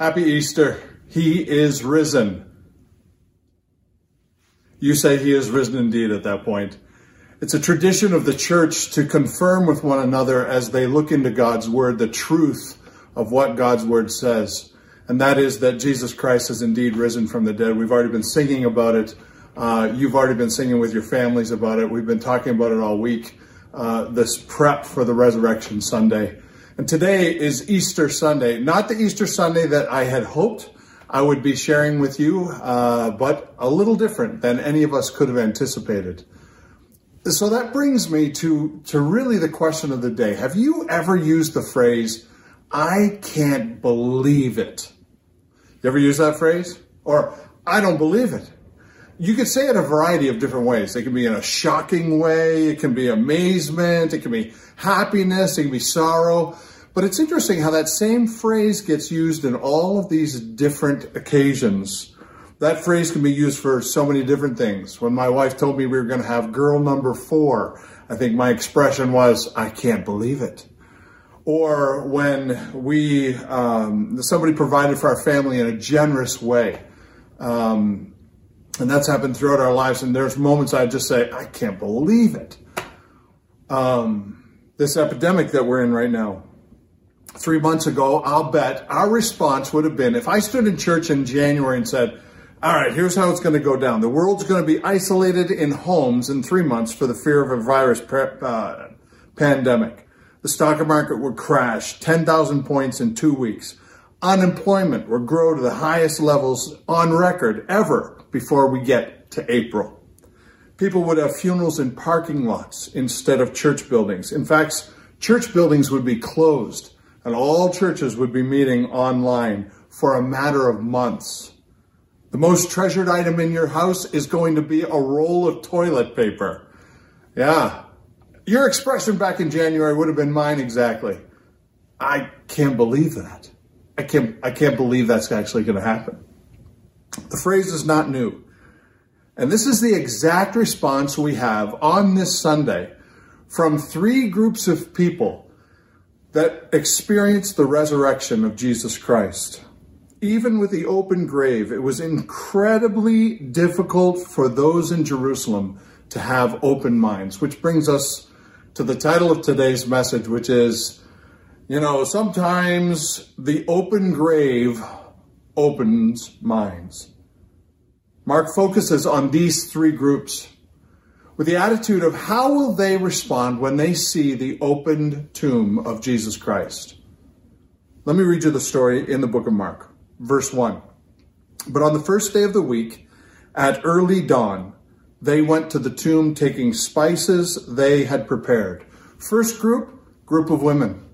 Happy Easter. He is risen. You say he is risen indeed at that point. It's a tradition of the church to confirm with one another as they look into God's word the truth of what God's word says. And that is that Jesus Christ has indeed risen from the dead. We've already been singing about it. Uh, you've already been singing with your families about it. We've been talking about it all week. Uh, this prep for the resurrection Sunday. And today is Easter Sunday, not the Easter Sunday that I had hoped I would be sharing with you, uh, but a little different than any of us could have anticipated. So that brings me to, to really the question of the day. Have you ever used the phrase, I can't believe it? You ever use that phrase? Or, I don't believe it. You could say it a variety of different ways. It can be in a shocking way, it can be amazement, it can be happiness, it can be sorrow. But it's interesting how that same phrase gets used in all of these different occasions. That phrase can be used for so many different things. When my wife told me we were going to have girl number four, I think my expression was, I can't believe it. Or when we, um, somebody provided for our family in a generous way. Um, and that's happened throughout our lives. And there's moments I just say, I can't believe it. Um, this epidemic that we're in right now, three months ago, I'll bet our response would have been if I stood in church in January and said, all right, here's how it's going to go down. The world's going to be isolated in homes in three months for the fear of a virus uh, pandemic. The stock market would crash 10,000 points in two weeks. Unemployment would grow to the highest levels on record ever before we get to April. People would have funerals in parking lots instead of church buildings. In fact, church buildings would be closed and all churches would be meeting online for a matter of months. The most treasured item in your house is going to be a roll of toilet paper. Yeah. Your expression back in January would have been mine exactly. I can't believe that. I can't, I can't believe that's actually going to happen. The phrase is not new. And this is the exact response we have on this Sunday from three groups of people that experienced the resurrection of Jesus Christ. Even with the open grave, it was incredibly difficult for those in Jerusalem to have open minds, which brings us to the title of today's message, which is, you know, sometimes the open grave opens minds. Mark focuses on these three groups with the attitude of how will they respond when they see the opened tomb of Jesus Christ. Let me read you the story in the book of Mark, verse 1. But on the first day of the week, at early dawn, they went to the tomb taking spices they had prepared. First group, group of women.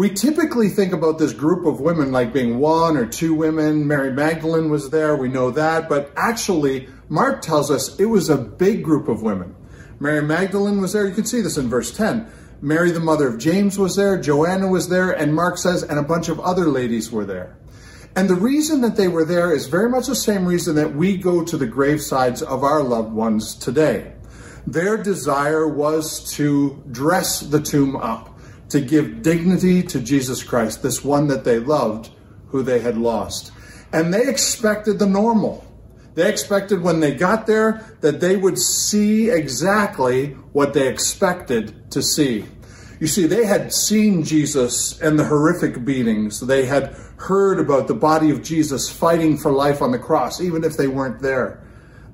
We typically think about this group of women like being one or two women. Mary Magdalene was there, we know that, but actually, Mark tells us it was a big group of women. Mary Magdalene was there. You can see this in verse 10. Mary, the mother of James, was there. Joanna was there. And Mark says, and a bunch of other ladies were there. And the reason that they were there is very much the same reason that we go to the gravesides of our loved ones today. Their desire was to dress the tomb up, to give dignity to Jesus Christ, this one that they loved, who they had lost. And they expected the normal. They expected when they got there that they would see exactly what they expected to see. You see, they had seen Jesus and the horrific beatings. They had heard about the body of Jesus fighting for life on the cross, even if they weren't there.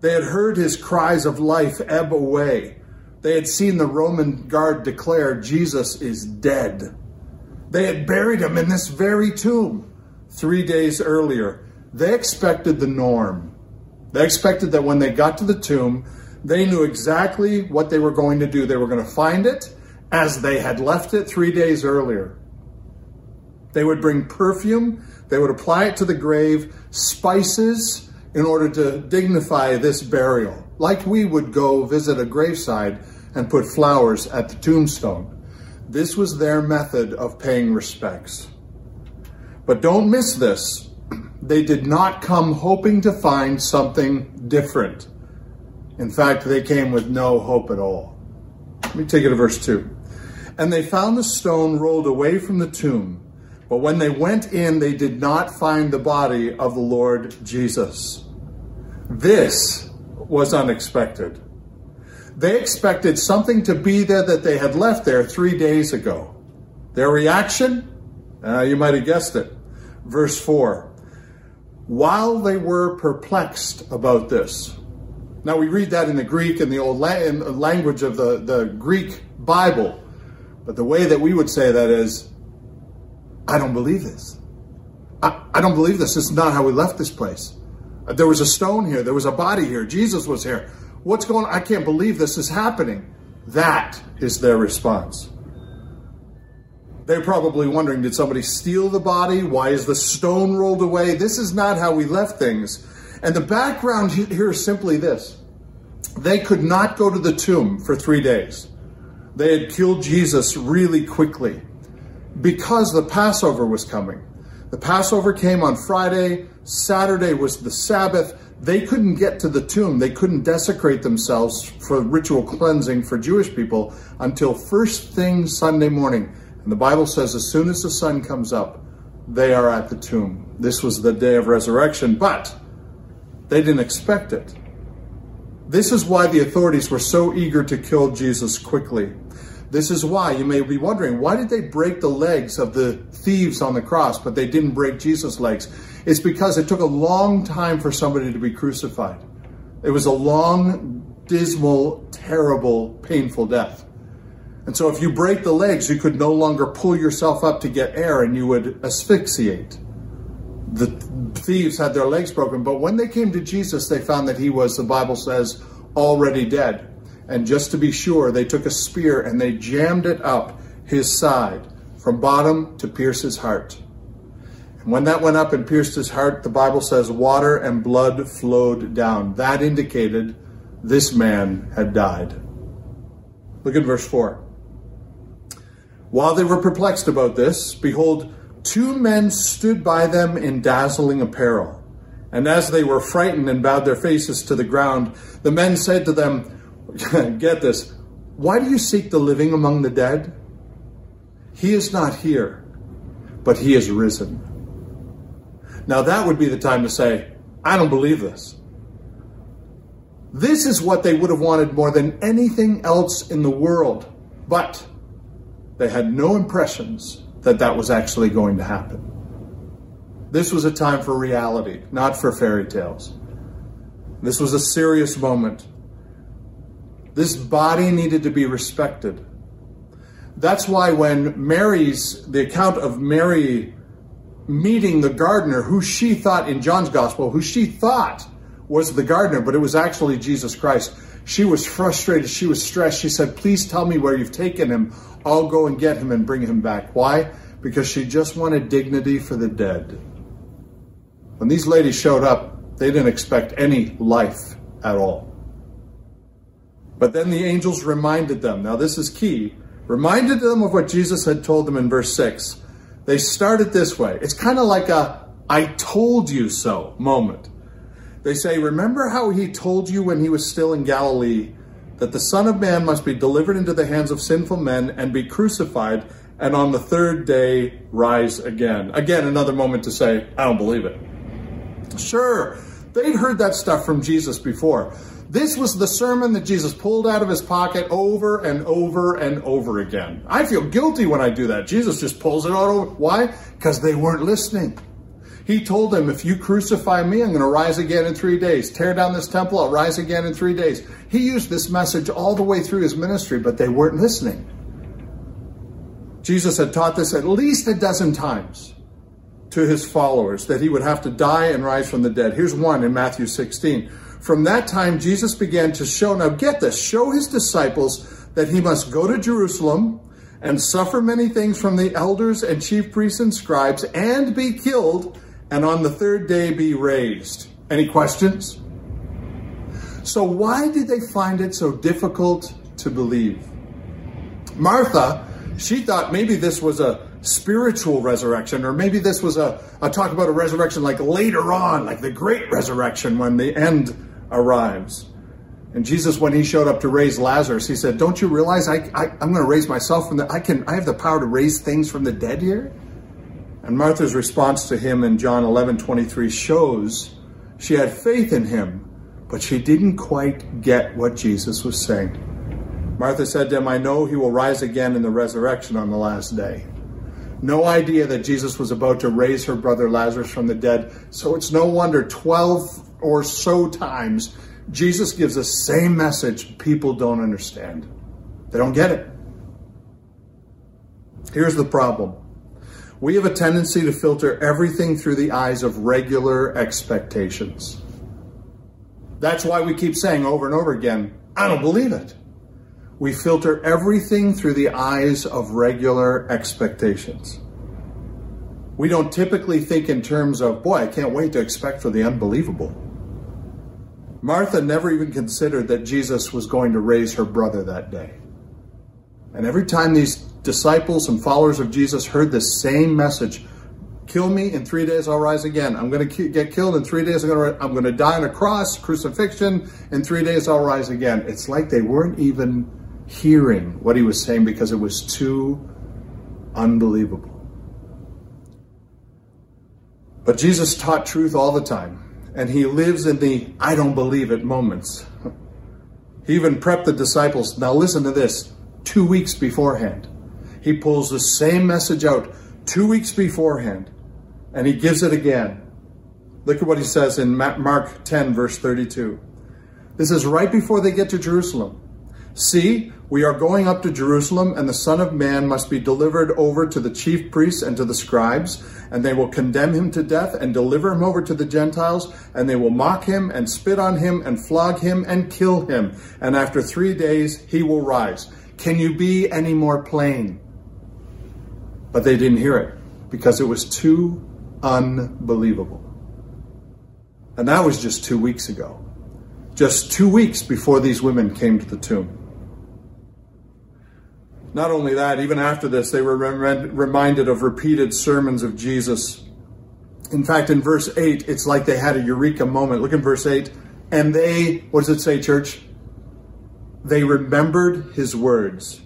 They had heard his cries of life ebb away. They had seen the Roman guard declare, Jesus is dead. They had buried him in this very tomb three days earlier. They expected the norm. They expected that when they got to the tomb, they knew exactly what they were going to do. They were going to find it as they had left it three days earlier. They would bring perfume, they would apply it to the grave, spices in order to dignify this burial, like we would go visit a graveside and put flowers at the tombstone. This was their method of paying respects. But don't miss this they did not come hoping to find something different. In fact, they came with no hope at all. Let me take it to verse 2. And they found the stone rolled away from the tomb. But when they went in, they did not find the body of the Lord Jesus. This was unexpected. They expected something to be there that they had left there three days ago. Their reaction? Uh, you might have guessed it. Verse 4 While they were perplexed about this, now we read that in the Greek and the old la- language of the, the Greek Bible, but the way that we would say that is, I don't believe this. I, I don't believe this. This is not how we left this place. There was a stone here. There was a body here. Jesus was here. What's going on? I can't believe this is happening. That is their response. They're probably wondering did somebody steal the body? Why is the stone rolled away? This is not how we left things. And the background here is simply this they could not go to the tomb for three days. They had killed Jesus really quickly because the Passover was coming. The Passover came on Friday, Saturday was the Sabbath. They couldn't get to the tomb. They couldn't desecrate themselves for ritual cleansing for Jewish people until first thing Sunday morning. And the Bible says as soon as the sun comes up, they are at the tomb. This was the day of resurrection, but they didn't expect it. This is why the authorities were so eager to kill Jesus quickly. This is why you may be wondering why did they break the legs of the thieves on the cross, but they didn't break Jesus' legs? It's because it took a long time for somebody to be crucified. It was a long, dismal, terrible, painful death. And so if you break the legs, you could no longer pull yourself up to get air and you would asphyxiate. The thieves had their legs broken, but when they came to Jesus, they found that he was, the Bible says, already dead. And just to be sure, they took a spear and they jammed it up his side from bottom to pierce his heart. And when that went up and pierced his heart, the Bible says water and blood flowed down. That indicated this man had died. Look at verse 4. While they were perplexed about this, behold, two men stood by them in dazzling apparel. And as they were frightened and bowed their faces to the ground, the men said to them, Get this. Why do you seek the living among the dead? He is not here, but he is risen. Now that would be the time to say, I don't believe this. This is what they would have wanted more than anything else in the world, but they had no impressions that that was actually going to happen. This was a time for reality, not for fairy tales. This was a serious moment this body needed to be respected. That's why when Mary's, the account of Mary meeting the gardener, who she thought in John's gospel, who she thought was the gardener, but it was actually Jesus Christ. She was frustrated. She was stressed. She said, Please tell me where you've taken him. I'll go and get him and bring him back. Why? Because she just wanted dignity for the dead. When these ladies showed up, they didn't expect any life at all. But then the angels reminded them. Now, this is key. Reminded them of what Jesus had told them in verse 6. They started this way. It's kind of like a I told you so moment. They say, Remember how he told you when he was still in Galilee that the Son of Man must be delivered into the hands of sinful men and be crucified, and on the third day rise again. Again, another moment to say, I don't believe it. Sure, they'd heard that stuff from Jesus before. This was the sermon that Jesus pulled out of his pocket over and over and over again. I feel guilty when I do that. Jesus just pulls it out over. Why? Because they weren't listening. He told them, if you crucify me, I'm going to rise again in three days. Tear down this temple, I'll rise again in three days. He used this message all the way through his ministry, but they weren't listening. Jesus had taught this at least a dozen times to his followers that he would have to die and rise from the dead. Here's one in Matthew 16. From that time, Jesus began to show, now get this, show his disciples that he must go to Jerusalem and suffer many things from the elders and chief priests and scribes and be killed and on the third day be raised. Any questions? So, why did they find it so difficult to believe? Martha, she thought maybe this was a spiritual resurrection, or maybe this was a, a talk about a resurrection like later on, like the great resurrection when the end arrives. And Jesus, when he showed up to raise Lazarus, he said, Don't you realize I, I, am going to raise myself from the, I can, I have the power to raise things from the dead here? And Martha's response to him in John 11 23 shows she had faith in him, but she didn't quite get what Jesus was saying. Martha said to him, I know he will rise again in the resurrection on the last day. No idea that Jesus was about to raise her brother Lazarus from the dead. So it's no wonder 12 or so times Jesus gives the same message people don't understand. They don't get it. Here's the problem we have a tendency to filter everything through the eyes of regular expectations. That's why we keep saying over and over again, I don't believe it. We filter everything through the eyes of regular expectations. We don't typically think in terms of, boy, I can't wait to expect for the unbelievable. Martha never even considered that Jesus was going to raise her brother that day. And every time these disciples and followers of Jesus heard the same message, kill me in three days i'll rise again. I'm going to get killed in three days i'm going to i'm going to die on a cross crucifixion. In three days i'll rise again. It's like they weren't even hearing what he was saying because it was too unbelievable. But jesus taught truth all the time and he lives in the i don't believe it moments he even prepped the disciples now listen to this two weeks beforehand. He pulls the same message out two weeks beforehand and he gives it again. Look at what he says in Mark 10, verse 32. This is right before they get to Jerusalem. See, we are going up to Jerusalem, and the Son of Man must be delivered over to the chief priests and to the scribes, and they will condemn him to death and deliver him over to the Gentiles, and they will mock him and spit on him and flog him and kill him. And after three days, he will rise. Can you be any more plain? But they didn't hear it because it was too unbelievable. And that was just two weeks ago. Just two weeks before these women came to the tomb. Not only that, even after this, they were reminded of repeated sermons of Jesus. In fact, in verse 8, it's like they had a eureka moment. Look in verse 8. And they, what does it say, church? they remembered his words.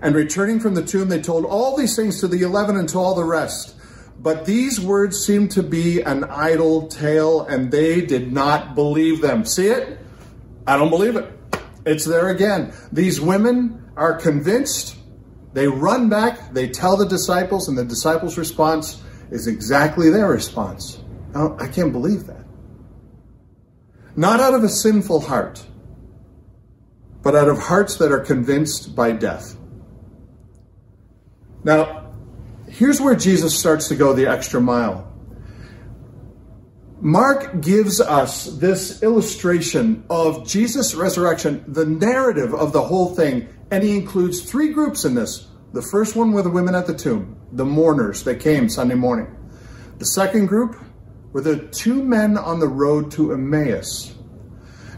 And returning from the tomb, they told all these things to the eleven and to all the rest. But these words seemed to be an idle tale, and they did not believe them. See it? I don't believe it. It's there again. These women are convinced. They run back, they tell the disciples, and the disciples' response is exactly their response. Oh, I can't believe that. Not out of a sinful heart but out of hearts that are convinced by death. Now, here's where Jesus starts to go the extra mile. Mark gives us this illustration of Jesus' resurrection, the narrative of the whole thing, and he includes three groups in this. The first one were the women at the tomb, the mourners that came Sunday morning. The second group were the two men on the road to Emmaus.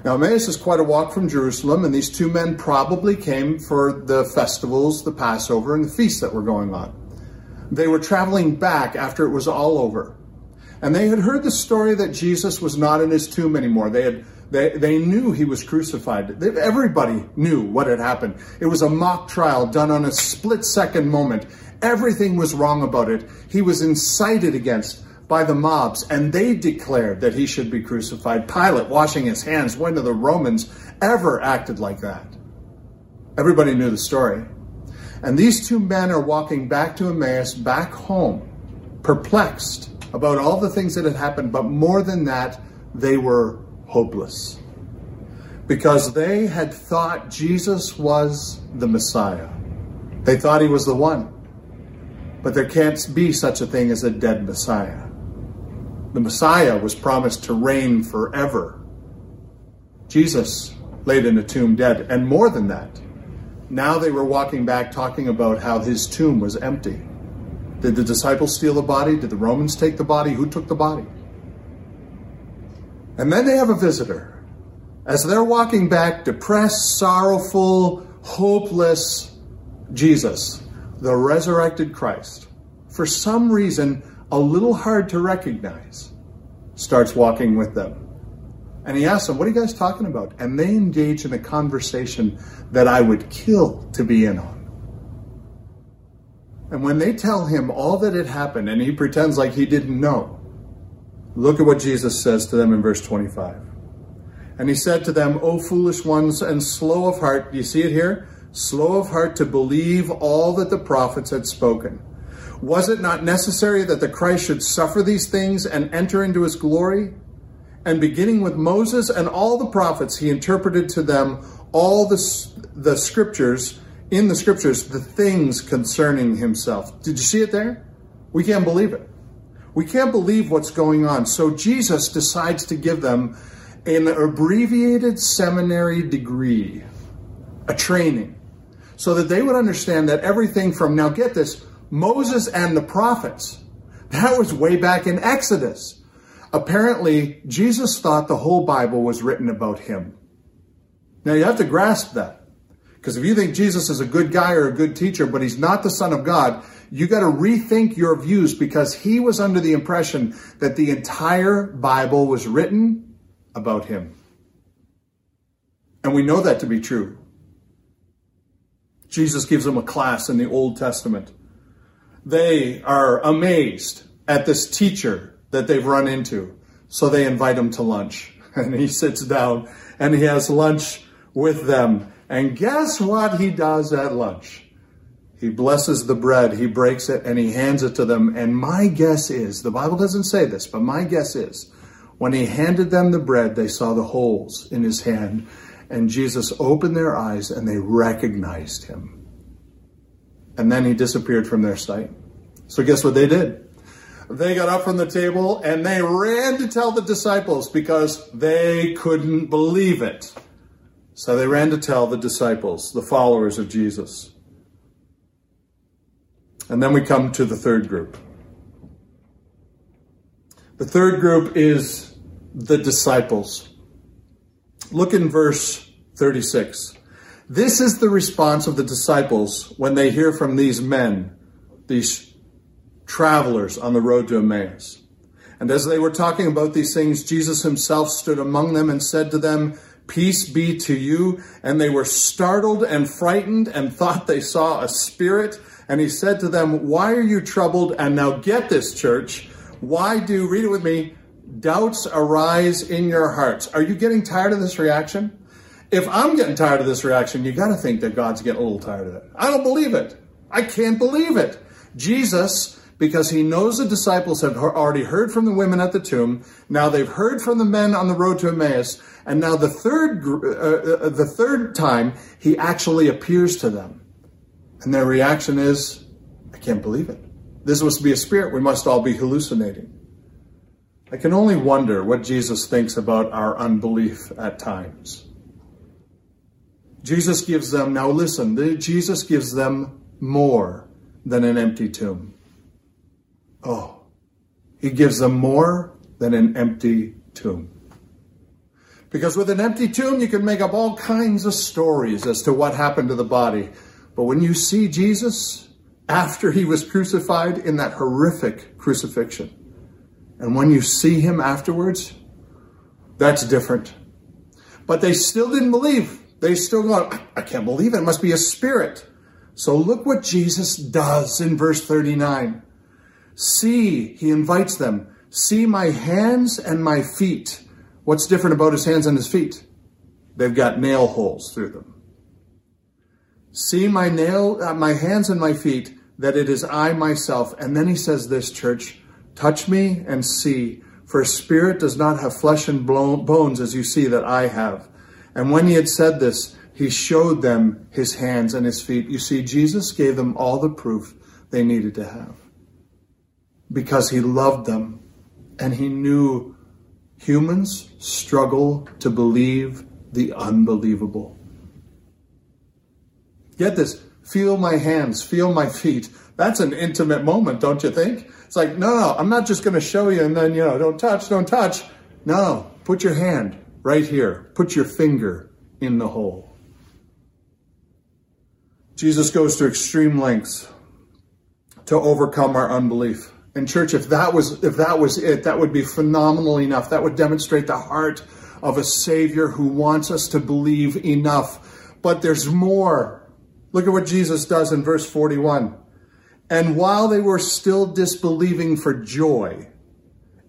Now, Emmaus is quite a walk from Jerusalem, and these two men probably came for the festivals, the Passover, and the feasts that were going on. They were traveling back after it was all over. And they had heard the story that Jesus was not in his tomb anymore. They had they, they knew he was crucified. They, everybody knew what had happened. It was a mock trial done on a split second moment. Everything was wrong about it. He was incited against by the mobs, and they declared that he should be crucified. Pilate, washing his hands, when of the Romans ever acted like that? Everybody knew the story. And these two men are walking back to Emmaus, back home, perplexed about all the things that had happened, but more than that, they were hopeless. Because they had thought Jesus was the Messiah. They thought he was the one. But there can't be such a thing as a dead Messiah. The Messiah was promised to reign forever. Jesus laid in a tomb dead, and more than that. Now they were walking back talking about how his tomb was empty. Did the disciples steal the body? Did the Romans take the body? Who took the body? And then they have a visitor. As they're walking back, depressed, sorrowful, hopeless, Jesus, the resurrected Christ, for some reason a little hard to recognize, starts walking with them. And he asks them, What are you guys talking about? And they engage in a conversation that I would kill to be in on. And when they tell him all that had happened and he pretends like he didn't know, look at what Jesus says to them in verse 25. And he said to them, O foolish ones and slow of heart, do you see it here? Slow of heart to believe all that the prophets had spoken. Was it not necessary that the Christ should suffer these things and enter into his glory? And beginning with Moses and all the prophets, he interpreted to them all the, the scriptures in the scriptures the things concerning himself. Did you see it there? We can't believe it. We can't believe what's going on. So Jesus decides to give them an abbreviated seminary degree, a training, so that they would understand that everything from, now get this, Moses and the prophets, that was way back in Exodus. Apparently, Jesus thought the whole Bible was written about him. Now you have to grasp that. Because if you think Jesus is a good guy or a good teacher, but he's not the Son of God, you got to rethink your views because he was under the impression that the entire Bible was written about him. And we know that to be true. Jesus gives them a class in the Old Testament. They are amazed at this teacher that they've run into. So they invite him to lunch. And he sits down and he has lunch with them. And guess what he does at lunch? He blesses the bread, he breaks it, and he hands it to them. And my guess is, the Bible doesn't say this, but my guess is, when he handed them the bread, they saw the holes in his hand. And Jesus opened their eyes and they recognized him. And then he disappeared from their sight. So guess what they did? They got up from the table and they ran to tell the disciples because they couldn't believe it. So they ran to tell the disciples, the followers of Jesus. And then we come to the third group. The third group is the disciples. Look in verse 36. This is the response of the disciples when they hear from these men, these travelers on the road to Emmaus. And as they were talking about these things, Jesus himself stood among them and said to them, Peace be to you. And they were startled and frightened and thought they saw a spirit. And he said to them, Why are you troubled? And now get this, church. Why do, read it with me, doubts arise in your hearts? Are you getting tired of this reaction? If I'm getting tired of this reaction, you got to think that God's getting a little tired of it. I don't believe it. I can't believe it. Jesus because he knows the disciples have already heard from the women at the tomb. Now they've heard from the men on the road to Emmaus. And now the third, uh, uh, the third time he actually appears to them. And their reaction is, I can't believe it. This must be a spirit. We must all be hallucinating. I can only wonder what Jesus thinks about our unbelief at times. Jesus gives them, now listen, Jesus gives them more than an empty tomb. Oh, he gives them more than an empty tomb. Because with an empty tomb, you can make up all kinds of stories as to what happened to the body. But when you see Jesus after he was crucified in that horrific crucifixion, and when you see him afterwards, that's different. But they still didn't believe. They still go, I can't believe it. It must be a spirit. So look what Jesus does in verse 39. See, he invites them, see my hands and my feet. What's different about his hands and his feet? They've got nail holes through them. See my nail, uh, my hands and my feet, that it is I myself. And then he says this, church, touch me and see, for spirit does not have flesh and bones as you see that I have. And when he had said this, he showed them his hands and his feet. You see, Jesus gave them all the proof they needed to have because he loved them and he knew humans struggle to believe the unbelievable. Get this feel my hands, feel my feet. That's an intimate moment, don't you think? It's like, no, no, I'm not just going to show you and then, you know, don't touch, don't touch. No, put your hand right here, put your finger in the hole. Jesus goes to extreme lengths to overcome our unbelief. And church, if that was if that was it, that would be phenomenal enough. That would demonstrate the heart of a Savior who wants us to believe enough. But there's more. Look at what Jesus does in verse 41. And while they were still disbelieving for joy,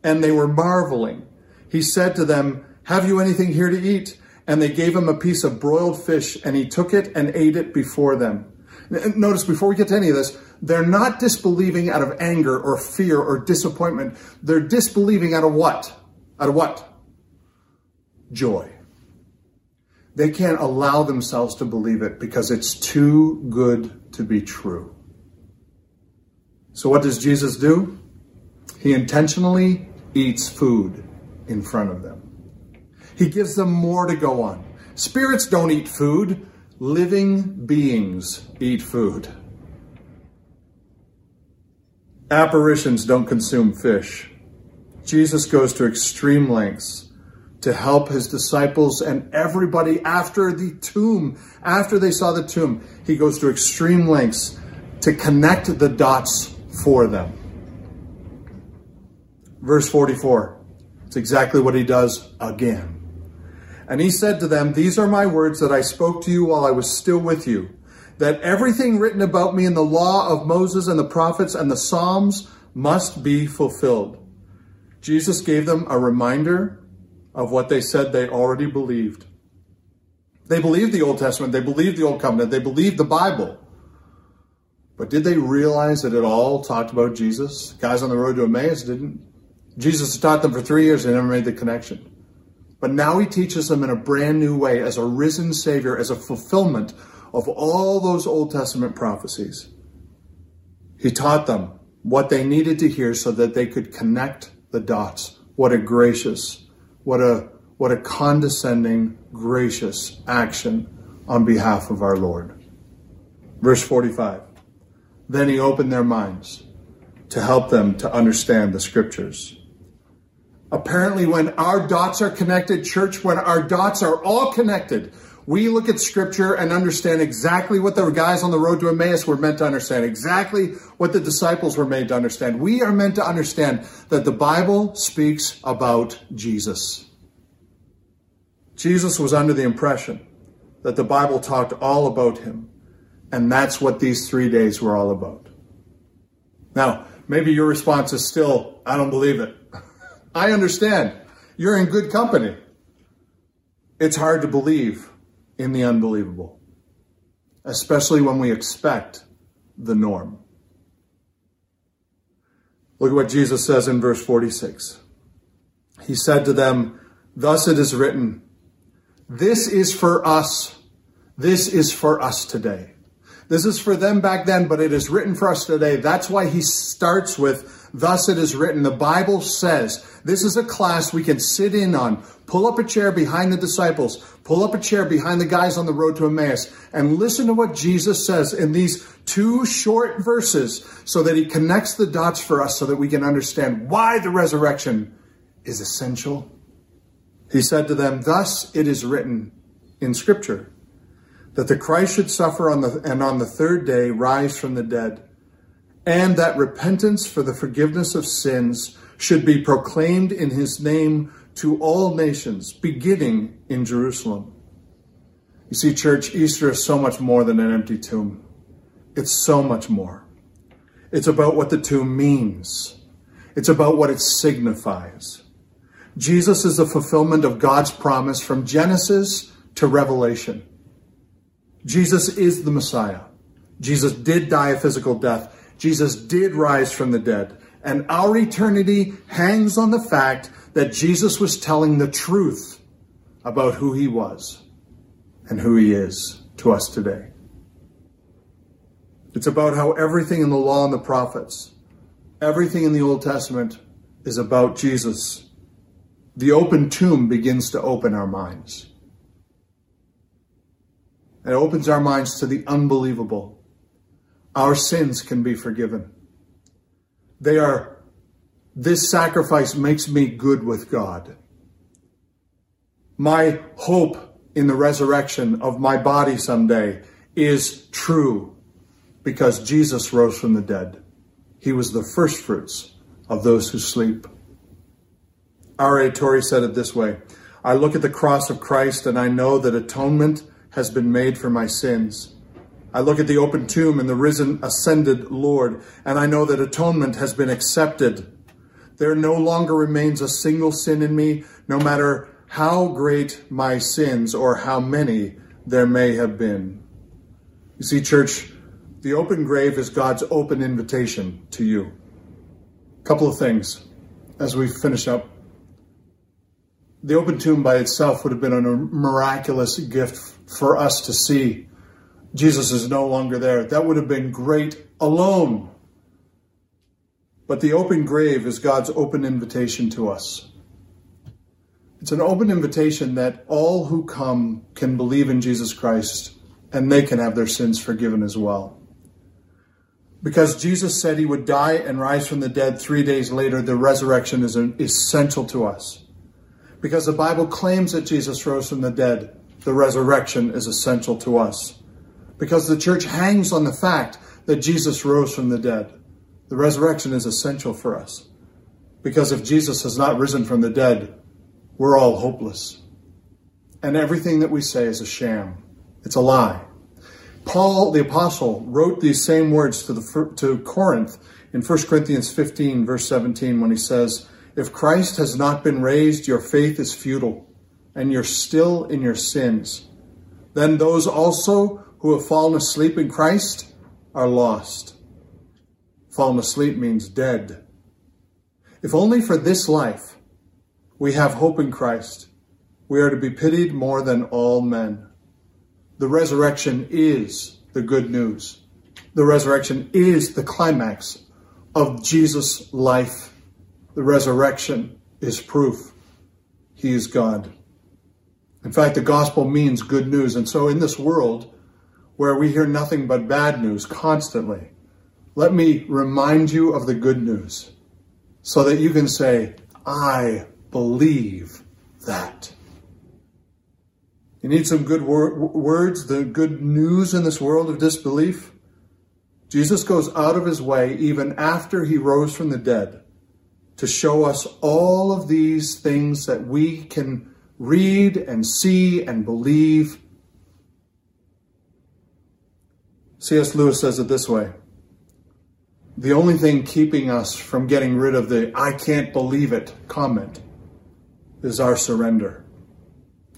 and they were marveling, he said to them, Have you anything here to eat? And they gave him a piece of broiled fish, and he took it and ate it before them. Notice before we get to any of this, they're not disbelieving out of anger or fear or disappointment. They're disbelieving out of what? Out of what? Joy. They can't allow themselves to believe it because it's too good to be true. So, what does Jesus do? He intentionally eats food in front of them. He gives them more to go on. Spirits don't eat food, living beings eat food. Apparitions don't consume fish. Jesus goes to extreme lengths to help his disciples and everybody after the tomb, after they saw the tomb. He goes to extreme lengths to connect the dots for them. Verse 44. It's exactly what he does again. And he said to them, These are my words that I spoke to you while I was still with you, that everything written about me in the law of Moses and the prophets and the Psalms must be fulfilled. Jesus gave them a reminder of what they said they already believed. They believed the Old Testament, they believed the Old Covenant, they believed the Bible. But did they realize that it all talked about Jesus? Guys on the road to Emmaus didn't. Jesus taught them for three years, they never made the connection. But now he teaches them in a brand new way as a risen Savior, as a fulfillment of all those Old Testament prophecies. He taught them what they needed to hear so that they could connect the dots. What a gracious, what a what a condescending, gracious action on behalf of our Lord. Verse 45. Then he opened their minds to help them to understand the scriptures. Apparently, when our dots are connected, church, when our dots are all connected, we look at scripture and understand exactly what the guys on the road to Emmaus were meant to understand, exactly what the disciples were made to understand. We are meant to understand that the Bible speaks about Jesus. Jesus was under the impression that the Bible talked all about him, and that's what these three days were all about. Now, maybe your response is still, I don't believe it. I understand. You're in good company. It's hard to believe in the unbelievable, especially when we expect the norm. Look at what Jesus says in verse 46. He said to them, Thus it is written, This is for us. This is for us today. This is for them back then, but it is written for us today. That's why he starts with, Thus it is written. The Bible says this is a class we can sit in on. Pull up a chair behind the disciples, pull up a chair behind the guys on the road to Emmaus, and listen to what Jesus says in these two short verses so that he connects the dots for us so that we can understand why the resurrection is essential. He said to them, Thus it is written in Scripture that the Christ should suffer on the, and on the third day rise from the dead, and that repentance for the forgiveness of sins should be proclaimed in his name to all nations, beginning in Jerusalem. You see, church, Easter is so much more than an empty tomb. It's so much more. It's about what the tomb means. It's about what it signifies. Jesus is the fulfillment of God's promise from Genesis to Revelation. Jesus is the Messiah. Jesus did die a physical death. Jesus did rise from the dead. And our eternity hangs on the fact that Jesus was telling the truth about who he was and who he is to us today. It's about how everything in the law and the prophets, everything in the Old Testament is about Jesus. The open tomb begins to open our minds. It opens our minds to the unbelievable. Our sins can be forgiven. They are, this sacrifice makes me good with God. My hope in the resurrection of my body someday is true because Jesus rose from the dead. He was the first fruits of those who sleep. R.A. Torrey said it this way I look at the cross of Christ and I know that atonement has been made for my sins. I look at the open tomb and the risen, ascended Lord, and I know that atonement has been accepted. There no longer remains a single sin in me, no matter how great my sins or how many there may have been. You see, church, the open grave is God's open invitation to you. A couple of things as we finish up. The open tomb by itself would have been a miraculous gift for us to see. Jesus is no longer there. That would have been great alone. But the open grave is God's open invitation to us. It's an open invitation that all who come can believe in Jesus Christ and they can have their sins forgiven as well. Because Jesus said he would die and rise from the dead three days later, the resurrection is essential to us. Because the Bible claims that Jesus rose from the dead, the resurrection is essential to us. Because the church hangs on the fact that Jesus rose from the dead, the resurrection is essential for us. Because if Jesus has not risen from the dead, we're all hopeless. And everything that we say is a sham. It's a lie. Paul the apostle wrote these same words to the to Corinth in 1 Corinthians 15 verse 17 when he says, "If Christ has not been raised, your faith is futile, and you're still in your sins. Then those also who have fallen asleep in Christ are lost." Fallen asleep means dead. If only for this life we have hope in Christ, we are to be pitied more than all men. The resurrection is the good news. The resurrection is the climax of Jesus' life. The resurrection is proof he is God. In fact, the gospel means good news. And so, in this world where we hear nothing but bad news constantly, let me remind you of the good news so that you can say, I believe that. You need some good wor- words, the good news in this world of disbelief? Jesus goes out of his way, even after he rose from the dead, to show us all of these things that we can read and see and believe. C.S. Lewis says it this way The only thing keeping us from getting rid of the I can't believe it comment is our surrender.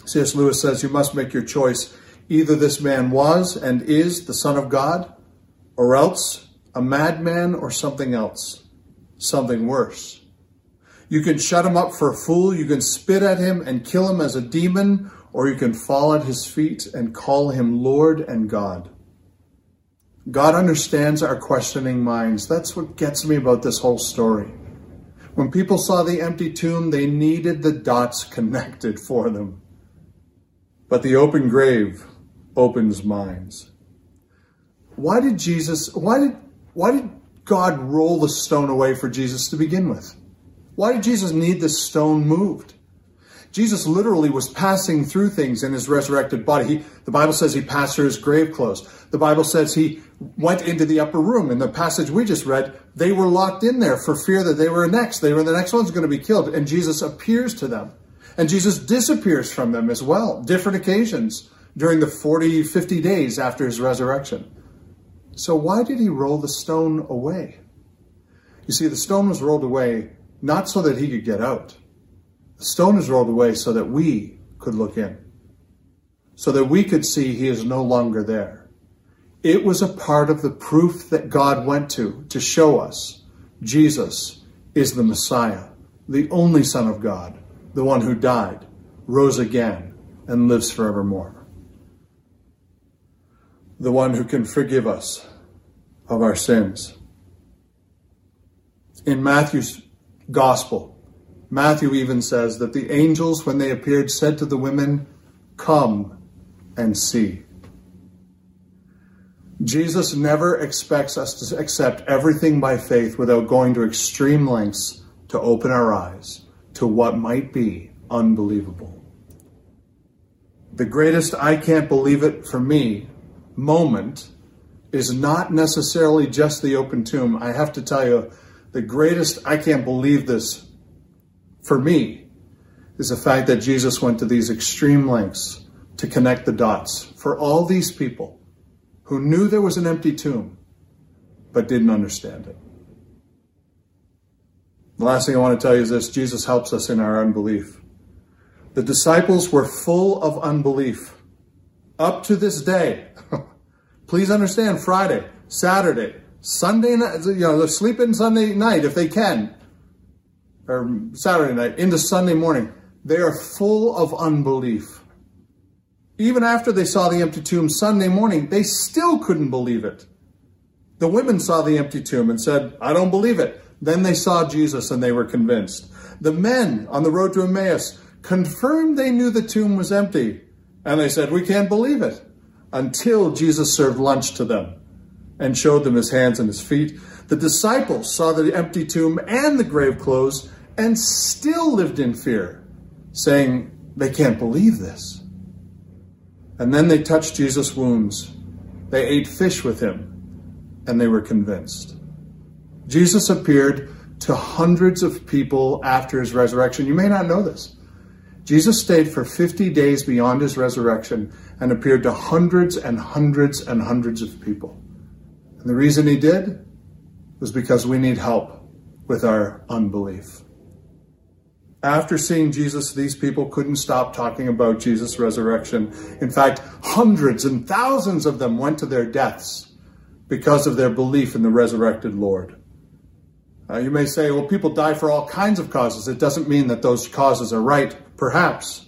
C.S. Lewis says you must make your choice. Either this man was and is the Son of God, or else a madman or something else, something worse. You can shut him up for a fool, you can spit at him and kill him as a demon, or you can fall at his feet and call him Lord and God. God understands our questioning minds. That's what gets me about this whole story. When people saw the empty tomb, they needed the dots connected for them. But the open grave opens minds. Why did Jesus, why did, why did God roll the stone away for Jesus to begin with? Why did Jesus need this stone moved? Jesus literally was passing through things in his resurrected body. He, the Bible says he passed through his grave clothes. The Bible says he went into the upper room. In the passage we just read, they were locked in there for fear that they were next. They were the next one's going to be killed. And Jesus appears to them. And Jesus disappears from them as well, different occasions during the 40, 50 days after his resurrection. So why did he roll the stone away? You see, the stone was rolled away not so that he could get out. Stone is rolled away so that we could look in, so that we could see he is no longer there. It was a part of the proof that God went to to show us Jesus is the Messiah, the only Son of God the one who died, rose again, and lives forevermore. The one who can forgive us of our sins. In Matthew's gospel, Matthew even says that the angels, when they appeared, said to the women, Come and see. Jesus never expects us to accept everything by faith without going to extreme lengths to open our eyes to what might be unbelievable. The greatest I can't believe it for me moment is not necessarily just the open tomb. I have to tell you, the greatest I can't believe this for me is the fact that Jesus went to these extreme lengths to connect the dots for all these people who knew there was an empty tomb, but didn't understand it. The last thing I want to tell you is this Jesus helps us in our unbelief. The disciples were full of unbelief up to this day. Please understand Friday, Saturday, Sunday night, you know, they're sleeping Sunday night if they can, or Saturday night into Sunday morning. They are full of unbelief. Even after they saw the empty tomb Sunday morning, they still couldn't believe it. The women saw the empty tomb and said, I don't believe it. Then they saw Jesus and they were convinced. The men on the road to Emmaus confirmed they knew the tomb was empty. And they said, We can't believe it. Until Jesus served lunch to them and showed them his hands and his feet. The disciples saw the empty tomb and the grave clothes and still lived in fear, saying, They can't believe this. And then they touched Jesus' wounds. They ate fish with him, and they were convinced. Jesus appeared to hundreds of people after his resurrection. You may not know this. Jesus stayed for 50 days beyond his resurrection and appeared to hundreds and hundreds and hundreds of people. And the reason he did was because we need help with our unbelief. After seeing Jesus, these people couldn't stop talking about Jesus' resurrection. In fact, hundreds and thousands of them went to their deaths because of their belief in the resurrected Lord. Uh, you may say, well, people die for all kinds of causes. It doesn't mean that those causes are right, perhaps.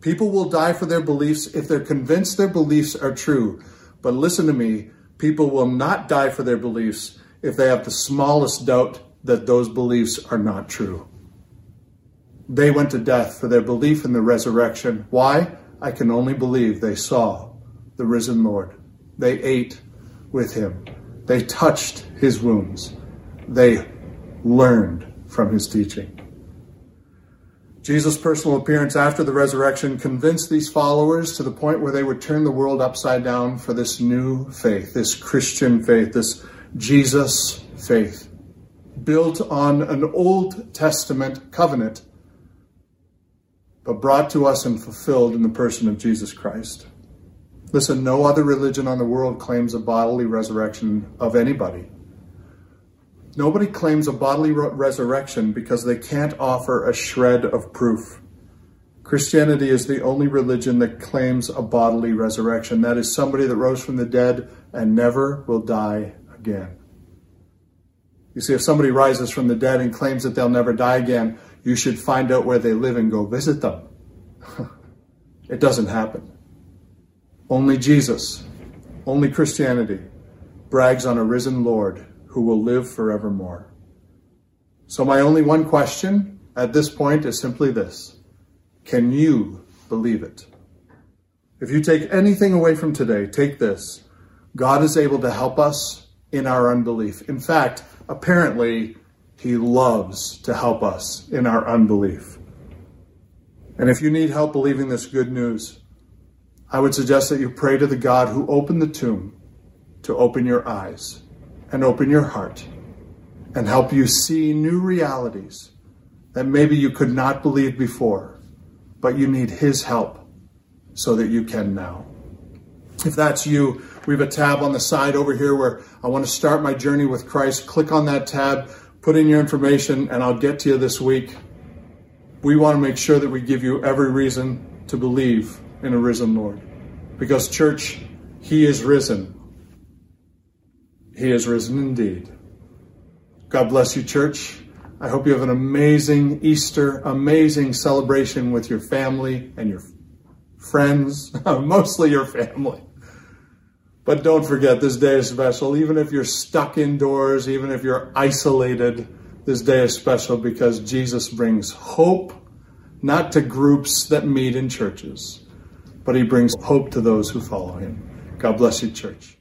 People will die for their beliefs if they're convinced their beliefs are true. But listen to me, people will not die for their beliefs if they have the smallest doubt that those beliefs are not true. They went to death for their belief in the resurrection. Why? I can only believe they saw the risen Lord. They ate with him. They touched his wounds. They learned from his teaching. Jesus' personal appearance after the resurrection convinced these followers to the point where they would turn the world upside down for this new faith, this Christian faith, this Jesus faith, built on an Old Testament covenant but brought to us and fulfilled in the person of Jesus Christ. Listen, no other religion on the world claims a bodily resurrection of anybody. Nobody claims a bodily re- resurrection because they can't offer a shred of proof. Christianity is the only religion that claims a bodily resurrection. That is somebody that rose from the dead and never will die again. You see, if somebody rises from the dead and claims that they'll never die again, you should find out where they live and go visit them. it doesn't happen. Only Jesus, only Christianity brags on a risen Lord who will live forevermore. So, my only one question at this point is simply this Can you believe it? If you take anything away from today, take this God is able to help us in our unbelief. In fact, apparently, he loves to help us in our unbelief. And if you need help believing this good news, I would suggest that you pray to the God who opened the tomb to open your eyes and open your heart and help you see new realities that maybe you could not believe before, but you need His help so that you can now. If that's you, we have a tab on the side over here where I want to start my journey with Christ. Click on that tab put in your information, and I'll get to you this week. We want to make sure that we give you every reason to believe in a risen Lord. Because, church, He is risen. He is risen indeed. God bless you, church. I hope you have an amazing Easter, amazing celebration with your family and your friends, mostly your family. But don't forget, this day is special. Even if you're stuck indoors, even if you're isolated, this day is special because Jesus brings hope, not to groups that meet in churches, but he brings hope to those who follow him. God bless you, church.